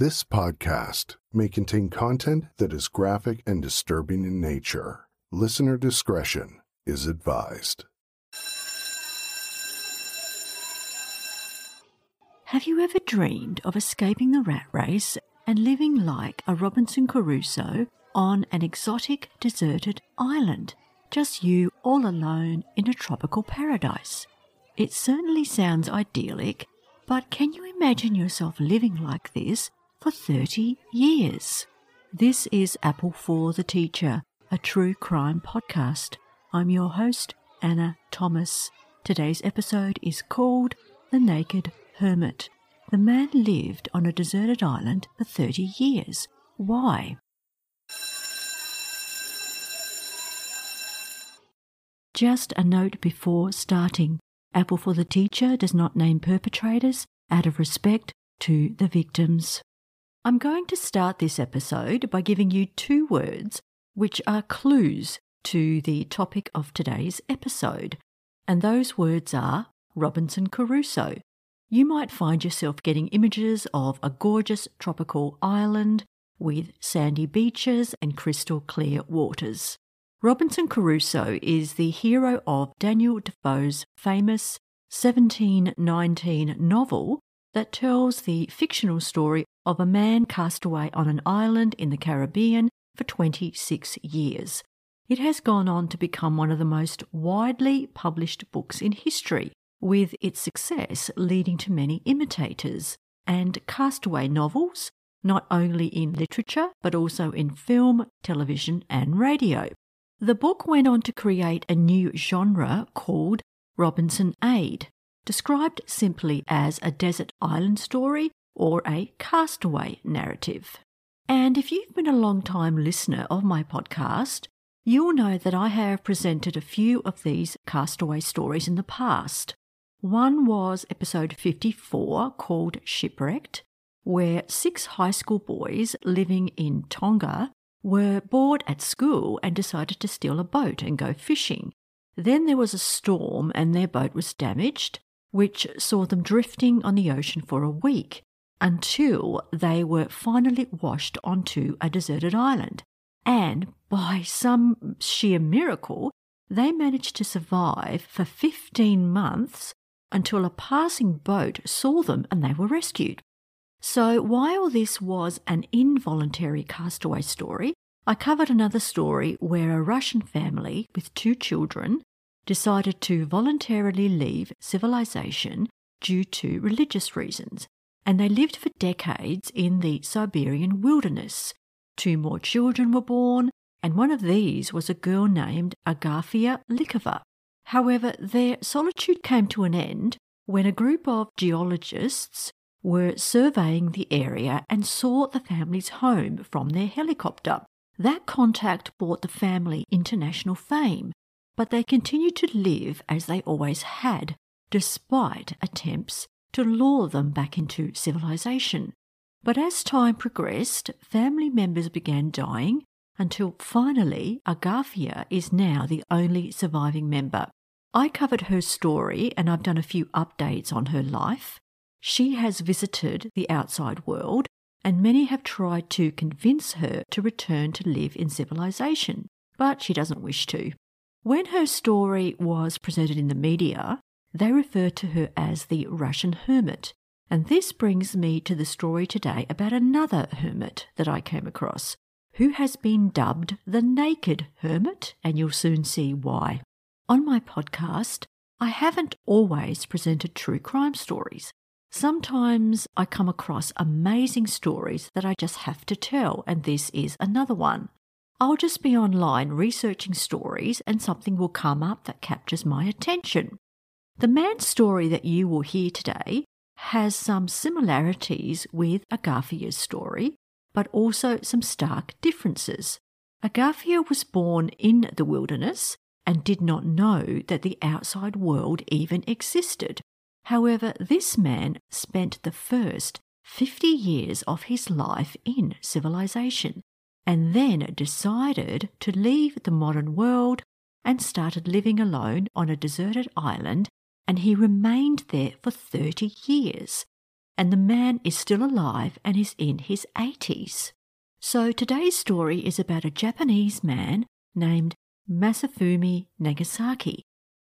This podcast may contain content that is graphic and disturbing in nature. Listener discretion is advised. Have you ever dreamed of escaping the rat race and living like a Robinson Crusoe on an exotic, deserted island? Just you all alone in a tropical paradise. It certainly sounds idyllic, but can you imagine yourself living like this for 30 years? This is Apple for the Teacher, a true crime podcast. I'm your host, Ana Thomas. Today's episode is called The Naked Hermit. The man lived on a deserted island for 30 years. Why? Just a note before starting. Apple for the Teacher does not name perpetrators out of respect to the victims. I'm going to start this episode by giving you two words which are clues to the topic of today's episode, and those words are Robinson Crusoe. You might find yourself getting images of a gorgeous tropical island with sandy beaches and crystal clear waters. Robinson Crusoe is the hero of Daniel Defoe's famous 1719 novel that tells the fictional story of a man cast away on an island in the Caribbean for 26 years. It has gone on to become one of the most widely published books in history, with its success leading to many imitators and castaway novels, not only in literature but also in film, television, and radio. The book went on to create a new genre called Robinson Robinsonade, described simply as a desert island story or a castaway narrative. And if you've been a long time listener of my podcast, you'll know that I have presented a few of these castaway stories in the past. One was episode 54 called Shipwrecked, where six high school boys living in Tonga were bored at school and decided to steal a boat and go fishing. Then there was a storm and their boat was damaged, which saw them drifting on the ocean for a week until they were finally washed onto a deserted island. And by some sheer miracle, they managed to survive for 15 months until a passing boat saw them and they were rescued. So, while this was an involuntary castaway story, I covered another story where a Russian family with two children decided to voluntarily leave civilization due to religious reasons, and they lived for decades in the Siberian wilderness. Two more children were born, and one of these was a girl named Agafia Lykova. However, their solitude came to an end when a group of geologists were surveying the area and saw the family's home from their helicopter. That contact brought the family international fame, but they continued to live as they always had, despite attempts to lure them back into civilization. But as time progressed, family members began dying until finally Agafia is now the only surviving member. I covered her story and I've done a few updates on her life. She has visited the outside world, and many have tried to convince her to return to live in civilization, but she doesn't wish to. When her story was presented in the media, they refer to her as the Russian hermit. And this brings me to the story today about another hermit that I came across, who has been dubbed the Naked Hermit, and you'll soon see why. On my podcast, I haven't always presented true crime stories. Sometimes I come across amazing stories that I just have to tell, and this is another one. I'll just be online researching stories, and something will come up that captures my attention. The man's story that you will hear today has some similarities with Agafia's story, but also some stark differences. Agafia was born in the wilderness and did not know that the outside world even existed. However, this man spent the first 50 years of his life in civilization and then decided to leave the modern world and started living alone on a deserted island, and he remained there for 30 years. and the man is still alive and is in his 80s. So today's story is about a Japanese man named Masafumi Nagasaki.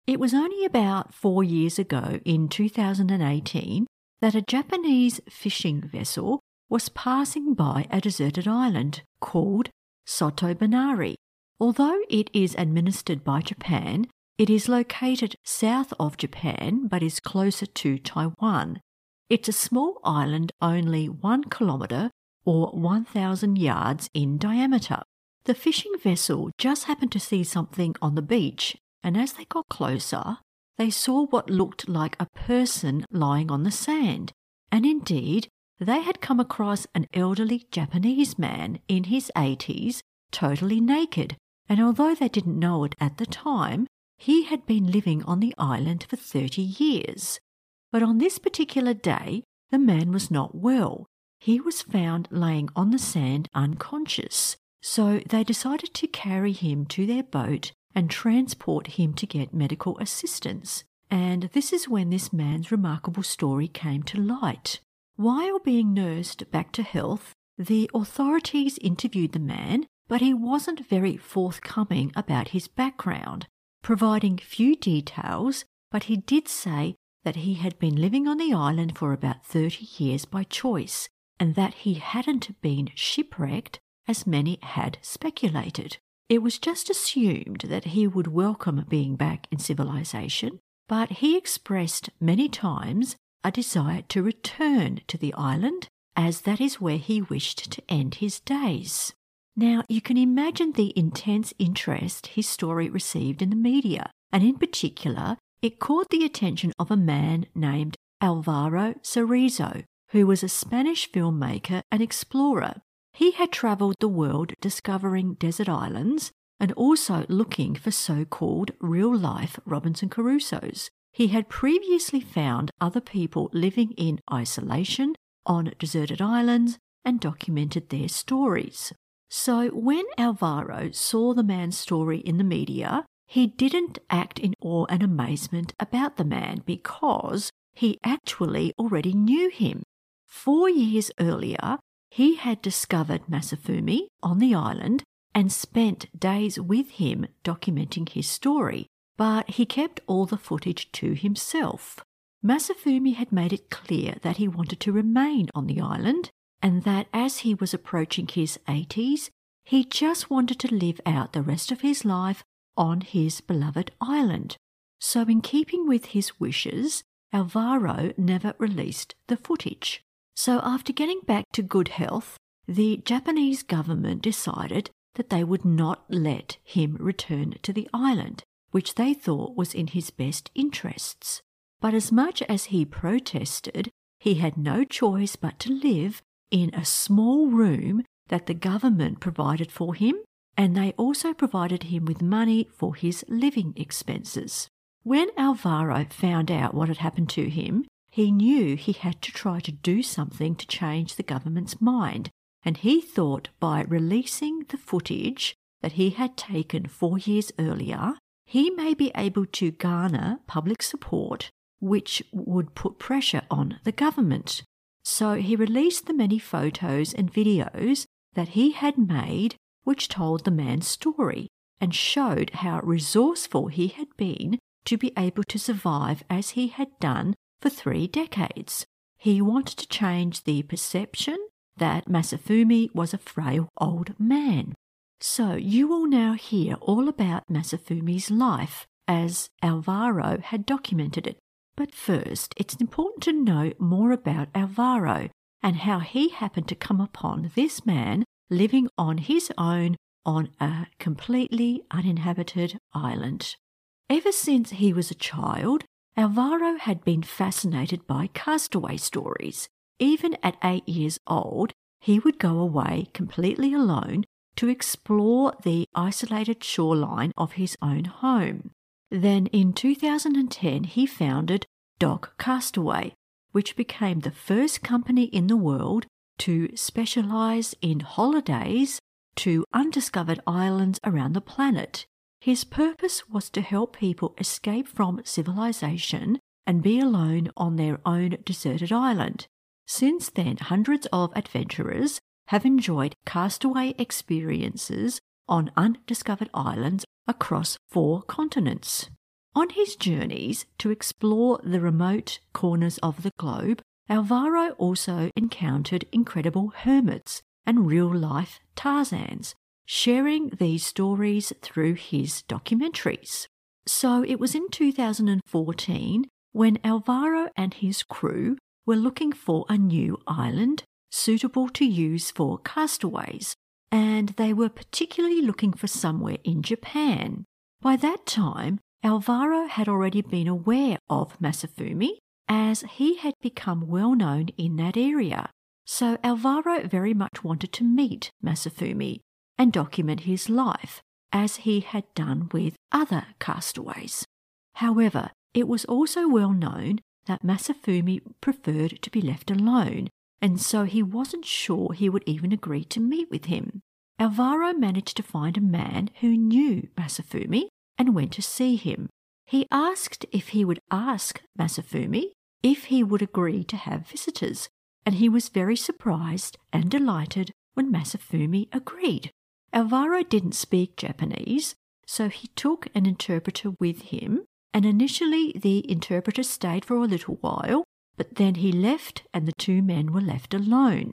It was only about four years ago, in 2018, that a Japanese fishing vessel was passing by a deserted island called Sotobanari. Although it is administered by Japan, it is located south of Japan but is closer to Taiwan. It's a small island only one kilometre or 1,000 yards in diameter. The fishing vessel just happened to see something on the beach, and as they got closer, they saw what looked like a person lying on the sand. And indeed, they had come across an elderly Japanese man in his 80s, totally naked, and although they didn't know it at the time, he had been living on the island for 30 years. But on this particular day, the man was not well. He was found laying on the sand unconscious. So they decided to carry him to their boat and transport him to get medical assistance. And this is when this man's remarkable story came to light. While being nursed back to health, the authorities interviewed the man, but he wasn't very forthcoming about his background providing few details, but he did say that he had been living on the island for about 30 years by choice, and that he hadn't been shipwrecked as many had speculated. It was just assumed that he would welcome being back in civilization, but he expressed many times a desire to return to the island, as that is where he wished to end his days. Now, you can imagine the intense interest his story received in the media, and in particular, it caught the attention of a man named Alvaro Cerezo, who was a Spanish filmmaker and explorer. He had travelled the world discovering desert islands and also looking for so called real life Robinson Crusoes. He had previously found other people living in isolation on deserted islands and documented their stories. So when Alvaro saw the man's story in the media, he didn't act in awe and amazement about the man because he actually already knew him. Four years earlier, he had discovered Masafumi on the island and spent days with him documenting his story, but he kept all the footage to himself. Masafumi had made it clear that he wanted to remain on the island and that as he was approaching his 80s, he just wanted to live out the rest of his life on his beloved island. So, in keeping with his wishes, Alvaro never released the footage. So, after getting back to good health, the Japanese government decided that they would not let him return to the island, which they thought was in his best interests. But as much as he protested, he had no choice but to live in a small room that the government provided for him, and they also provided him with money for his living expenses. When Alvaro found out what had happened to him, he knew he had to try to do something to change the government's mind, and he thought by releasing the footage that he had taken four years earlier, he may be able to garner public support, which would put pressure on the government. So he released the many photos and videos that he had made, which told the man's story and showed how resourceful he had been to be able to survive as he had done for three decades. He wanted to change the perception that Masafumi was a frail old man. So you will now hear all about Masafumi's life as Alvaro had documented it. But first, it's important to know more about Alvaro and how he happened to come upon this man living on his own on a completely uninhabited island. Ever since he was a child, Alvaro had been fascinated by castaway stories. Even at eight years old, he would go away completely alone to explore the isolated shoreline of his own home. Then in 2010, he founded Docastaway, which became the first company in the world to specialize in holidays to undiscovered islands around the planet. His purpose was to help people escape from civilization and be alone on their own deserted island. Since then, hundreds of adventurers have enjoyed castaway experiences on undiscovered islands across four continents. On his journeys to explore the remote corners of the globe, Alvaro also encountered incredible hermits and real life Tarzans, sharing these stories through his documentaries. So it was in 2014 when Alvaro and his crew were looking for a new island suitable to use for castaways, and they were particularly looking for somewhere in Japan. By that time, Alvaro had already been aware of Masafumi as he had become well known in that area. So Alvaro very much wanted to meet Masafumi and document his life as he had done with other castaways. However, it was also well known that Masafumi preferred to be left alone, and so he wasn't sure he would even agree to meet with him. Alvaro managed to find a man who knew Masafumi and went to see him. He asked if he would ask Masafumi if he would agree to have visitors, and he was very surprised and delighted when Masafumi agreed. Alvaro didn't speak Japanese, so he took an interpreter with him, and initially the interpreter stayed for a little while, but then he left and the two men were left alone.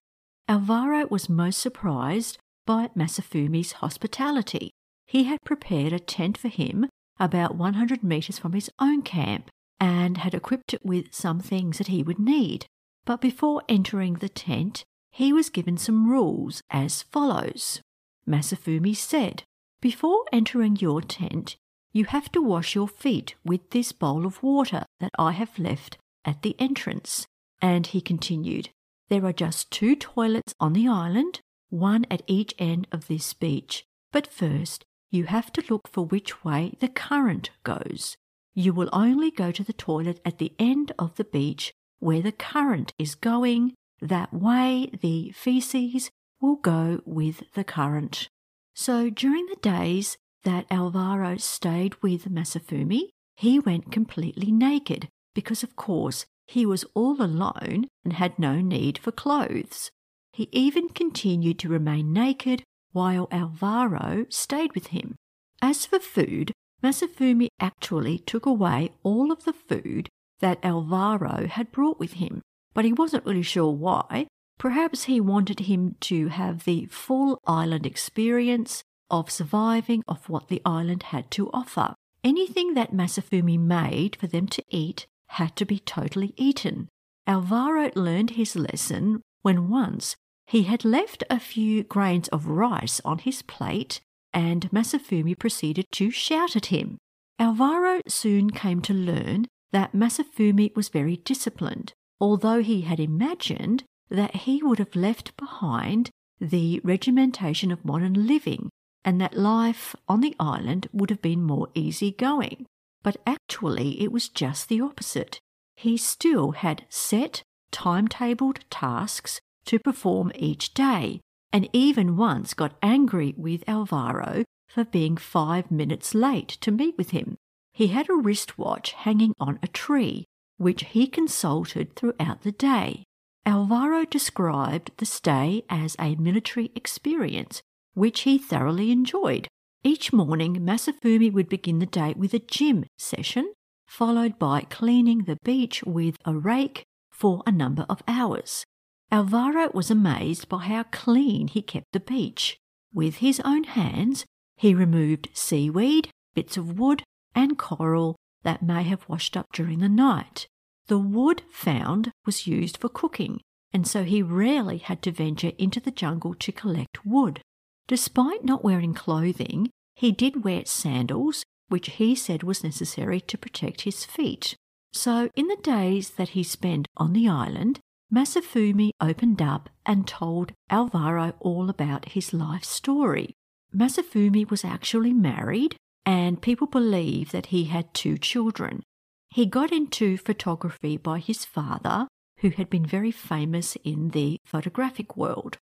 Alvaro was most surprised by Masafumi's hospitality. He had prepared a tent for him about 100 metres from his own camp and had equipped it with some things that he would need. But before entering the tent, he was given some rules as follows. Masafumi said, Before entering your tent, you have to wash your feet with this bowl of water that I have left at the entrance. And he continued, There are just two toilets on the island, one at each end of this beach. But first, you have to look for which way the current goes. You will only go to the toilet at the end of the beach where the current is going. That way, the feces will go with the current. So during the days that Alvaro stayed with Masafumi, he went completely naked because, of course, he was all alone and had no need for clothes. He even continued to remain naked while Alvaro stayed with him. As for food, Masafumi actually took away all of the food that Alvaro had brought with him, but he wasn't really sure why. Perhaps he wanted him to have the full island experience of surviving off what the island had to offer. Anything that Masafumi made for them to eat had to be totally eaten. Alvaro learned his lesson when once he had left a few grains of rice on his plate and Masafumi proceeded to shout at him. Alvaro soon came to learn that Masafumi was very disciplined, although he had imagined that he would have left behind the regimentation of modern living and that life on the island would have been more easy-going. But actually, it was just the opposite. He still had set, timetabled tasks to perform each day, and even once got angry with Alvaro for being five minutes late to meet with him. He had a wristwatch hanging on a tree, which he consulted throughout the day. Alvaro described the stay as a military experience, which he thoroughly enjoyed. Each morning, Masafumi would begin the day with a gym session, followed by cleaning the beach with a rake for a number of hours. Alvaro was amazed by how clean he kept the beach. With his own hands, he removed seaweed, bits of wood, and coral that may have washed up during the night. The wood found was used for cooking, and so he rarely had to venture into the jungle to collect wood. Despite not wearing clothing, he did wear sandals, which he said was necessary to protect his feet. So, in the days that he spent on the island, Masafumi opened up and told Alvaro all about his life story. Masafumi was actually married, and people believe that he had two children. He got into photography by his father, who had been very famous in the photographic world.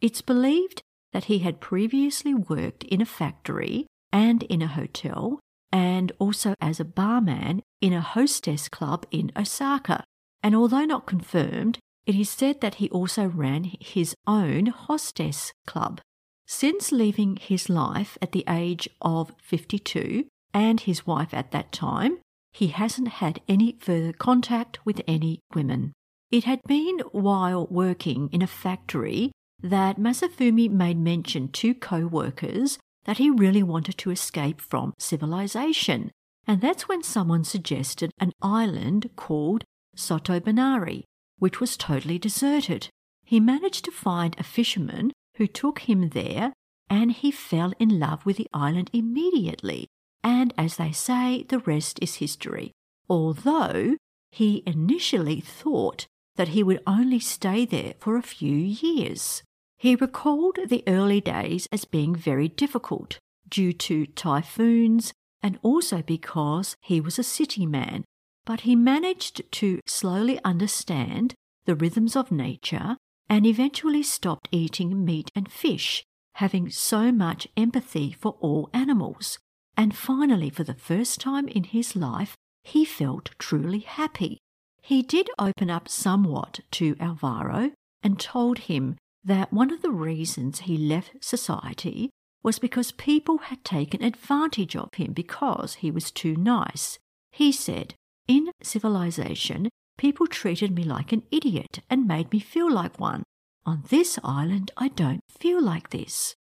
It's believed that he had previously worked in a factory and in a hotel, and also as a barman in a hostess club in Osaka. And although not confirmed, It is said that he also ran his own hostess club. Since leaving his life at the age of 52 and his wife at that time, he hasn't had any further contact with any women. It had been while working in a factory that Masafumi made mention to co workers that he really wanted to escape from civilization. And that's when someone suggested an island called Sotobanari, which was totally deserted. He managed to find a fisherman who took him there, and he fell in love with the island immediately. And as they say, the rest is history. Although he initially thought that he would only stay there for a few years. He recalled the early days as being very difficult due to typhoons and also because he was a city man, but he managed to slowly understand the rhythms of nature and eventually stopped eating meat and fish, having so much empathy for all animals. And finally, for the first time in his life, he felt truly happy. He did open up somewhat to Alvaro and told him that one of the reasons he left society was because people had taken advantage of him because he was too nice. He said, In civilization, people treated me like an idiot and made me feel like one. On this island, I don't feel like this.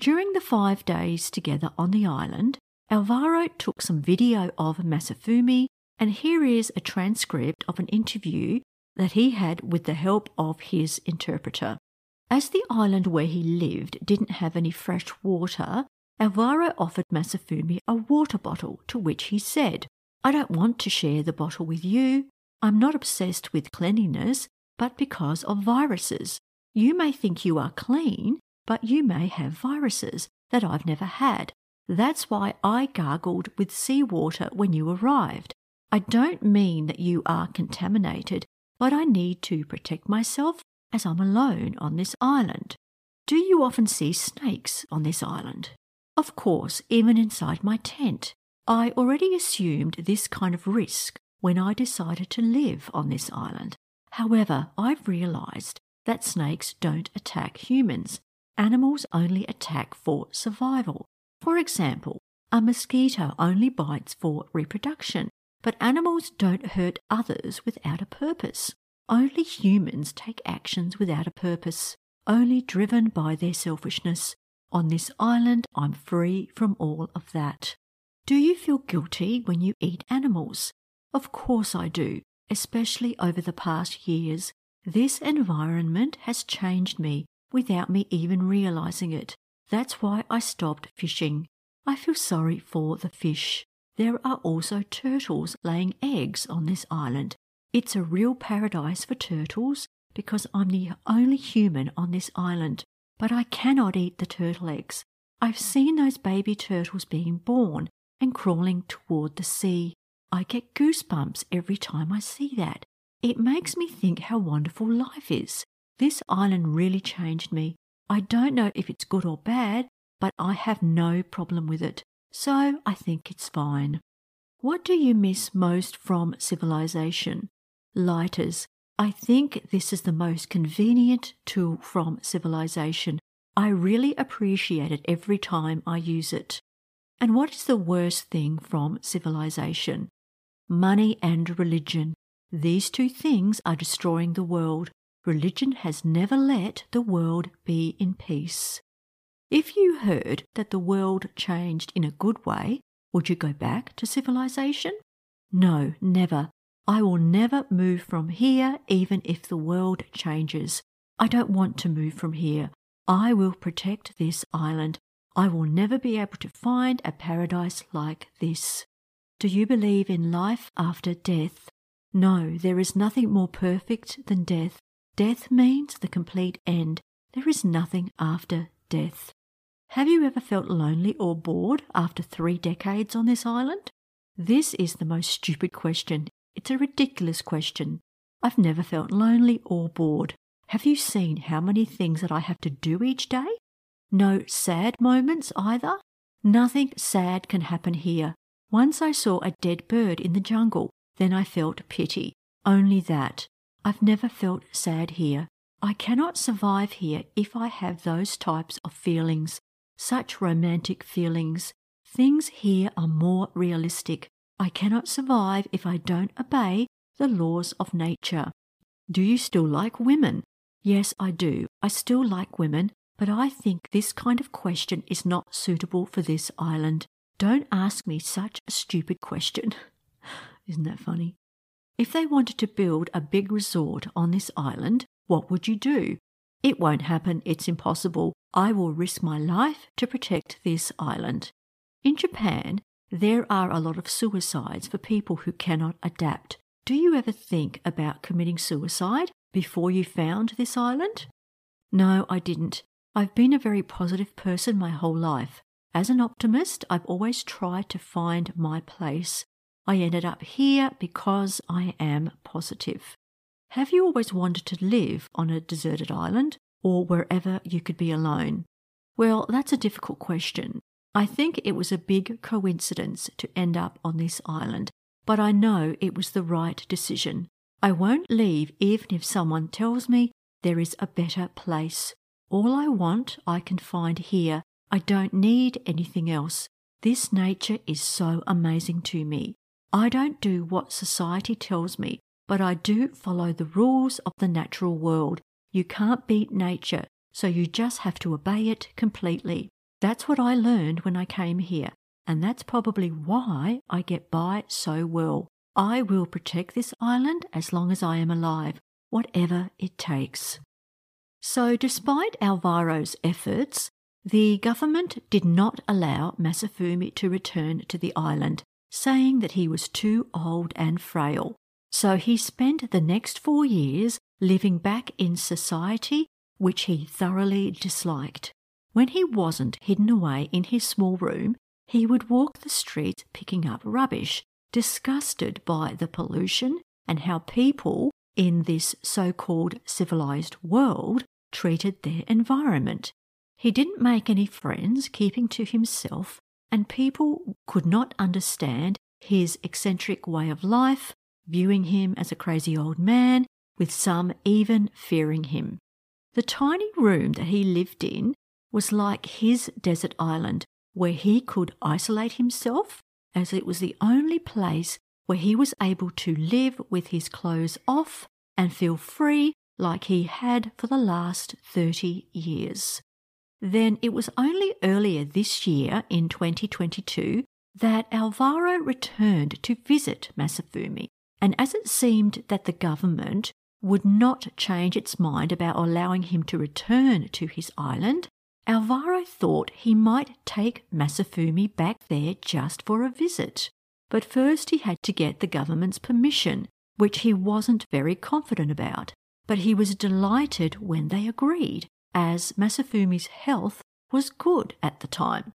During the five days together on the island, Alvaro took some video of Masafumi, and here is a transcript of an interview that he had with the help of his interpreter. As the island where he lived didn't have any fresh water, Alvaro offered Masafumi a water bottle, to which he said, I don't want to share the bottle with you. I'm not obsessed with cleanliness, but because of viruses. You may think you are clean, but you may have viruses that I've never had. That's why I gargled with seawater when you arrived. I don't mean that you are contaminated, but I need to protect myself as I'm alone on this island. Do you often see snakes on this island? Of course, even inside my tent. I already assumed this kind of risk when I decided to live on this island. However, I've realized that snakes don't attack humans. Animals only attack for survival. For example, a mosquito only bites for reproduction, but animals don't hurt others without a purpose. Only humans take actions without a purpose, only driven by their selfishness. On this island, I'm free from all of that. Do you feel guilty when you eat animals? Of course I do, especially over the past years. This environment has changed me without me even realizing it. That's why I stopped fishing. I feel sorry for the fish. There are also turtles laying eggs on this island, it's a real paradise for turtles because I'm the only human on this island, but I cannot eat the turtle eggs. I've seen those baby turtles being born and crawling toward the sea. I get goosebumps every time I see that. It makes me think how wonderful life is. This island really changed me. I don't know if it's good or bad, but I have no problem with it, so I think it's fine. What do you miss most from civilization? Lighters. I think this is the most convenient tool from civilization. I really appreciate it every time I use it. And what is the worst thing from civilization? Money and religion. These two things are destroying the world. Religion has never let the world be in peace. If you heard that the world changed in a good way, would you go back to civilization? No, never. I will never move from here, even if the world changes. I don't want to move from here. I will protect this island. I will never be able to find a paradise like this. Do you believe in life after death? No, there is nothing more perfect than death. Death means the complete end. There is nothing after death. Have you ever felt lonely or bored after three decades on this island? This is the most stupid question it's a ridiculous question. I've never felt lonely or bored. Have you seen how many things that I have to do each day? No sad moments either. Nothing sad can happen here. Once I saw a dead bird in the jungle, then I felt pity. Only that. I've never felt sad here. I cannot survive here if I have those types of feelings, such romantic feelings. Things here are more realistic. I cannot survive if I don't obey the laws of nature. Do you still like women? Yes, I do. I still like women, but I think this kind of question is not suitable for this island. Don't ask me such a stupid question. Isn't that funny? If they wanted to build a big resort on this island, what would you do? It won't happen, it's impossible. I will risk my life to protect this island. In Japan, there are a lot of suicides for people who cannot adapt. Do you ever think about committing suicide before you found this island? No, I didn't. I've been a very positive person my whole life. As an optimist, I've always tried to find my place. I ended up here because I am positive. Have you always wanted to live on a deserted island or wherever you could be alone? Well, that's a difficult question. I think it was a big coincidence to end up on this island, but I know it was the right decision. I won't leave even if someone tells me there is a better place. All I want I can find here. I don't need anything else. This nature is so amazing to me. I don't do what society tells me, but I do follow the rules of the natural world. You can't beat nature, so you just have to obey it completely. That's what I learned when I came here, and that's probably why I get by so well. I will protect this island as long as I am alive, whatever it takes. So, despite Alvaro's efforts, the government did not allow Masafumi to return to the island, saying that he was too old and frail. So he spent the next four years living back in society, which he thoroughly disliked. When he wasn't hidden away in his small room, he would walk the streets picking up rubbish, disgusted by the pollution and how people in this so called civilized world treated their environment. He didn't make any friends, keeping to himself, and people could not understand his eccentric way of life, viewing him as a crazy old man, with some even fearing him. The tiny room that he lived in was like his desert island, where he could isolate himself, as it was the only place where he was able to live with his clothes off and feel free like he had for the last 30 years then it was only earlier this year in 2022 that Alvaro returned to visit Masafumi. And as it seemed that the government would not change its mind about allowing him to return to his island, Alvaro thought he might take Masafumi back there just for a visit. But first he had to get the government's permission, which he wasn't very confident about. But he was delighted when they agreed as Masafumi's health was good at the time.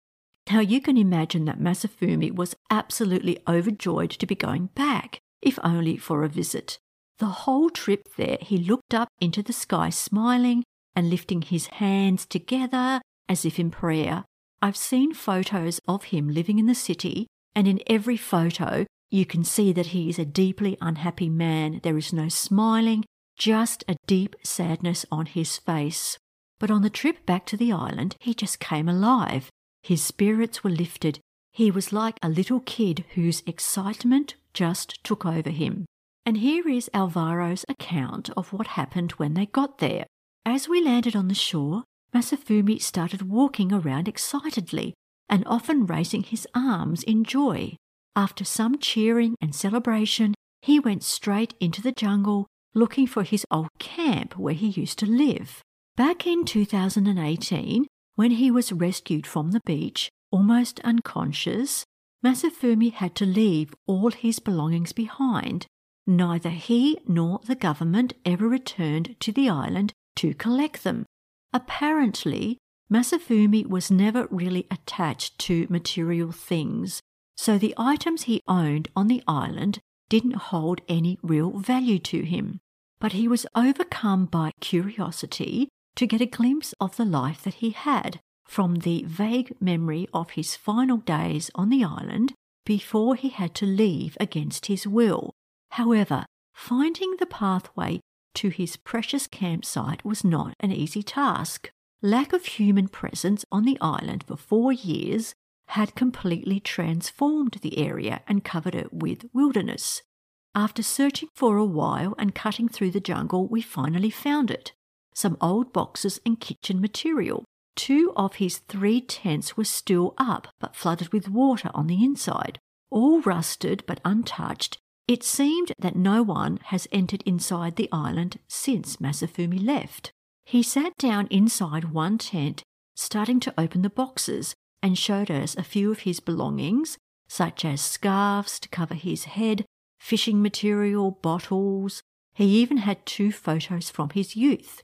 Now you can imagine that Masafumi was absolutely overjoyed to be going back, if only for a visit. The whole trip there, he looked up into the sky smiling and lifting his hands together as if in prayer. I've seen photos of him living in the city, and in every photo, you can see that he is a deeply unhappy man. There is no smiling, just a deep sadness on his face. But on the trip back to the island, he just came alive. His spirits were lifted. He was like a little kid whose excitement just took over him. And here is Alvaro's account of what happened when they got there. As we landed on the shore, Masafumi started walking around excitedly and often raising his arms in joy. After some cheering and celebration, he went straight into the jungle looking for his old camp where he used to live. Back in 2018, when he was rescued from the beach, almost unconscious, Masafumi had to leave all his belongings behind. Neither he nor the government ever returned to the island to collect them. Apparently, Masafumi was never really attached to material things, so the items he owned on the island didn't hold any real value to him. But he was overcome by curiosity to get a glimpse of the life that he had from the vague memory of his final days on the island before he had to leave against his will. However, finding the pathway to his precious campsite was not an easy task. Lack of human presence on the island for four years had completely transformed the area and covered it with wilderness. After searching for a while and cutting through the jungle, we finally found it some old boxes and kitchen material. Two of his three tents were still up, but flooded with water on the inside. All rusted but untouched, it seemed that no one has entered inside the island since Masafumi left. He sat down inside one tent, starting to open the boxes, and showed us a few of his belongings, such as scarves to cover his head, fishing material, bottles. He even had two photos from his youth.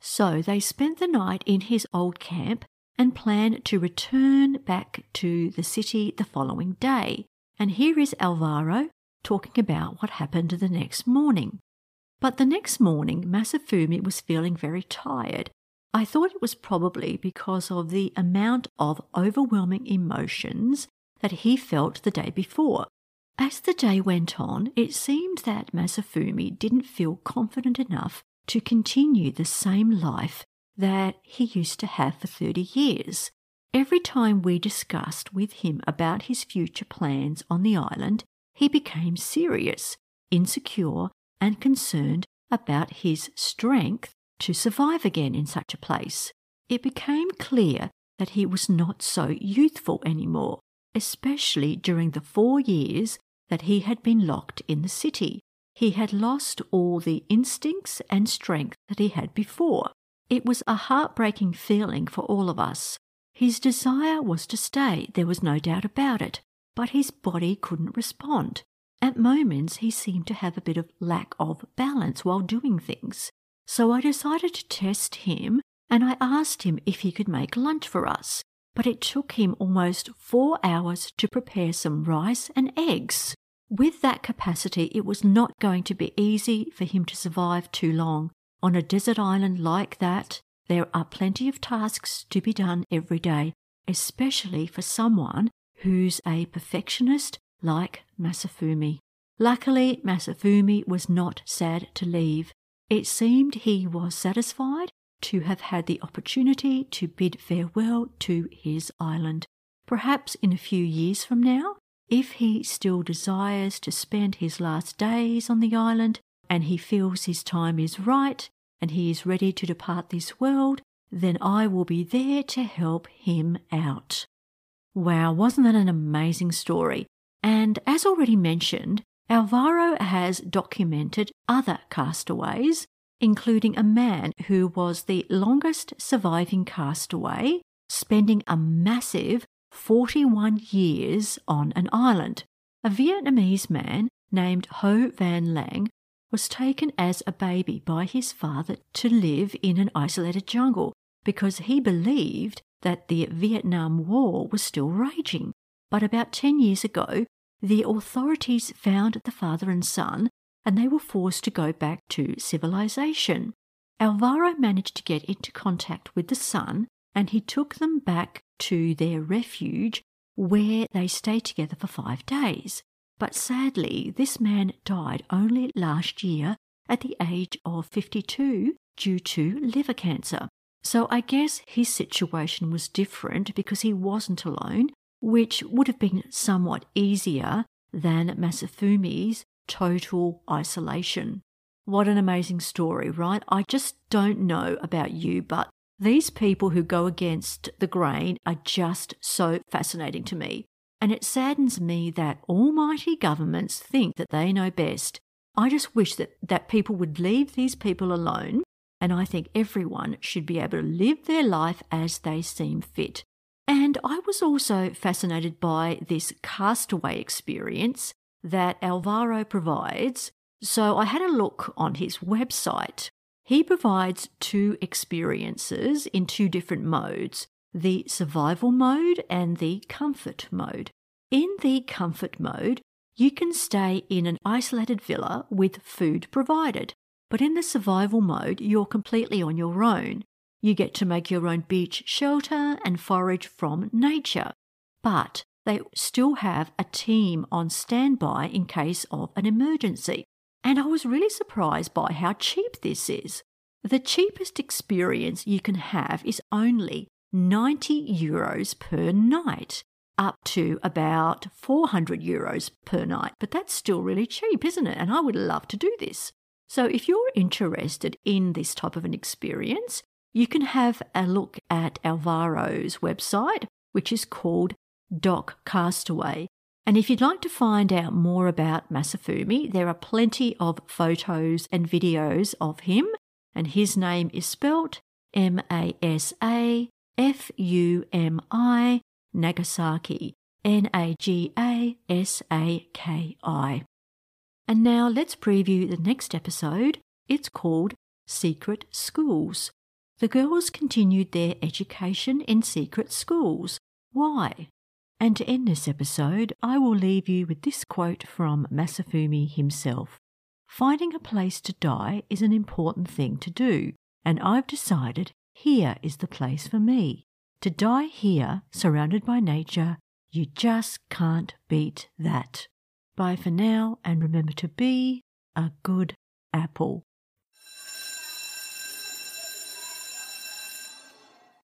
So they spent the night in his old camp and planned to return back to the city the following day. And here is Alvaro talking about what happened the next morning. But the next morning, Masafumi was feeling very tired. I thought it was probably because of the amount of overwhelming emotions that he felt the day before. As the day went on, it seemed that Masafumi didn't feel confident enough to continue the same life that he used to have for 30 years. Every time we discussed with him about his future plans on the island, he became serious, insecure, and concerned about his strength to survive again in such a place. It became clear that he was not so youthful anymore, especially during the four years that he had been locked in the city. He had lost all the instincts and strength that he had before. It was a heartbreaking feeling for all of us. His desire was to stay, there was no doubt about it, but his body couldn't respond. At moments, he seemed to have a bit of lack of balance while doing things. So I decided to test him and I asked him if he could make lunch for us. But it took him almost four hours to prepare some rice and eggs. With that capacity, it was not going to be easy for him to survive too long. On a desert island like that, there are plenty of tasks to be done every day, especially for someone who's a perfectionist like Masafumi. Luckily, Masafumi was not sad to leave. It seemed he was satisfied to have had the opportunity to bid farewell to his island. Perhaps in a few years from now, if he still desires to spend his last days on the island and he feels his time is right and he is ready to depart this world, then I will be there to help him out. Wow, wasn't that an amazing story? And as already mentioned, Alvaro has documented other castaways, including a man who was the longest surviving castaway, spending a massive 41 years on an island. A Vietnamese man named Ho Van Lang was taken as a baby by his father to live in an isolated jungle because he believed that the Vietnam War was still raging. But about 10 years ago, the authorities found the father and son and they were forced to go back to civilization. Alvaro managed to get into contact with the son and he took them back to their refuge where they stayed together for five days. But sadly, this man died only last year at the age of 52 due to liver cancer. So I guess his situation was different because he wasn't alone, which would have been somewhat easier than Masafumi's total isolation. What an amazing story, right? I just don't know about you, but these people who go against the grain are just so fascinating to me. And it saddens me that almighty governments think that they know best. I just wish that, that people would leave these people alone, and I think everyone should be able to live their life as they seem fit. And I was also fascinated by this castaway experience that Alvaro provides. So I had a look on his website he provides two experiences in two different modes the survival mode and the comfort mode. In the comfort mode, you can stay in an isolated villa with food provided. But in the survival mode, you're completely on your own. You get to make your own beach shelter and forage from nature. But they still have a team on standby in case of an emergency. And I was really surprised by how cheap this is. The cheapest experience you can have is only 90 euros per night, up to about 400 euros per night. But that's still really cheap, isn't it? And I would love to do this. So if you're interested in this type of an experience, you can have a look at Alvaro's website, which is called Docastaway. And if you'd like to find out more about Masafumi, there are plenty of photos and videos of him, and his name is spelt M A S A F U M I Nagasaki, N A G A S A K I. And now let's preview the next episode. It's called Secret Schools. The girls continued their education in secret schools. Why? And to end this episode, I will leave you with this quote from Masafumi himself Finding a place to die is an important thing to do, and I've decided here is the place for me. To die here, surrounded by nature, you just can't beat that. Bye for now, and remember to be a good apple.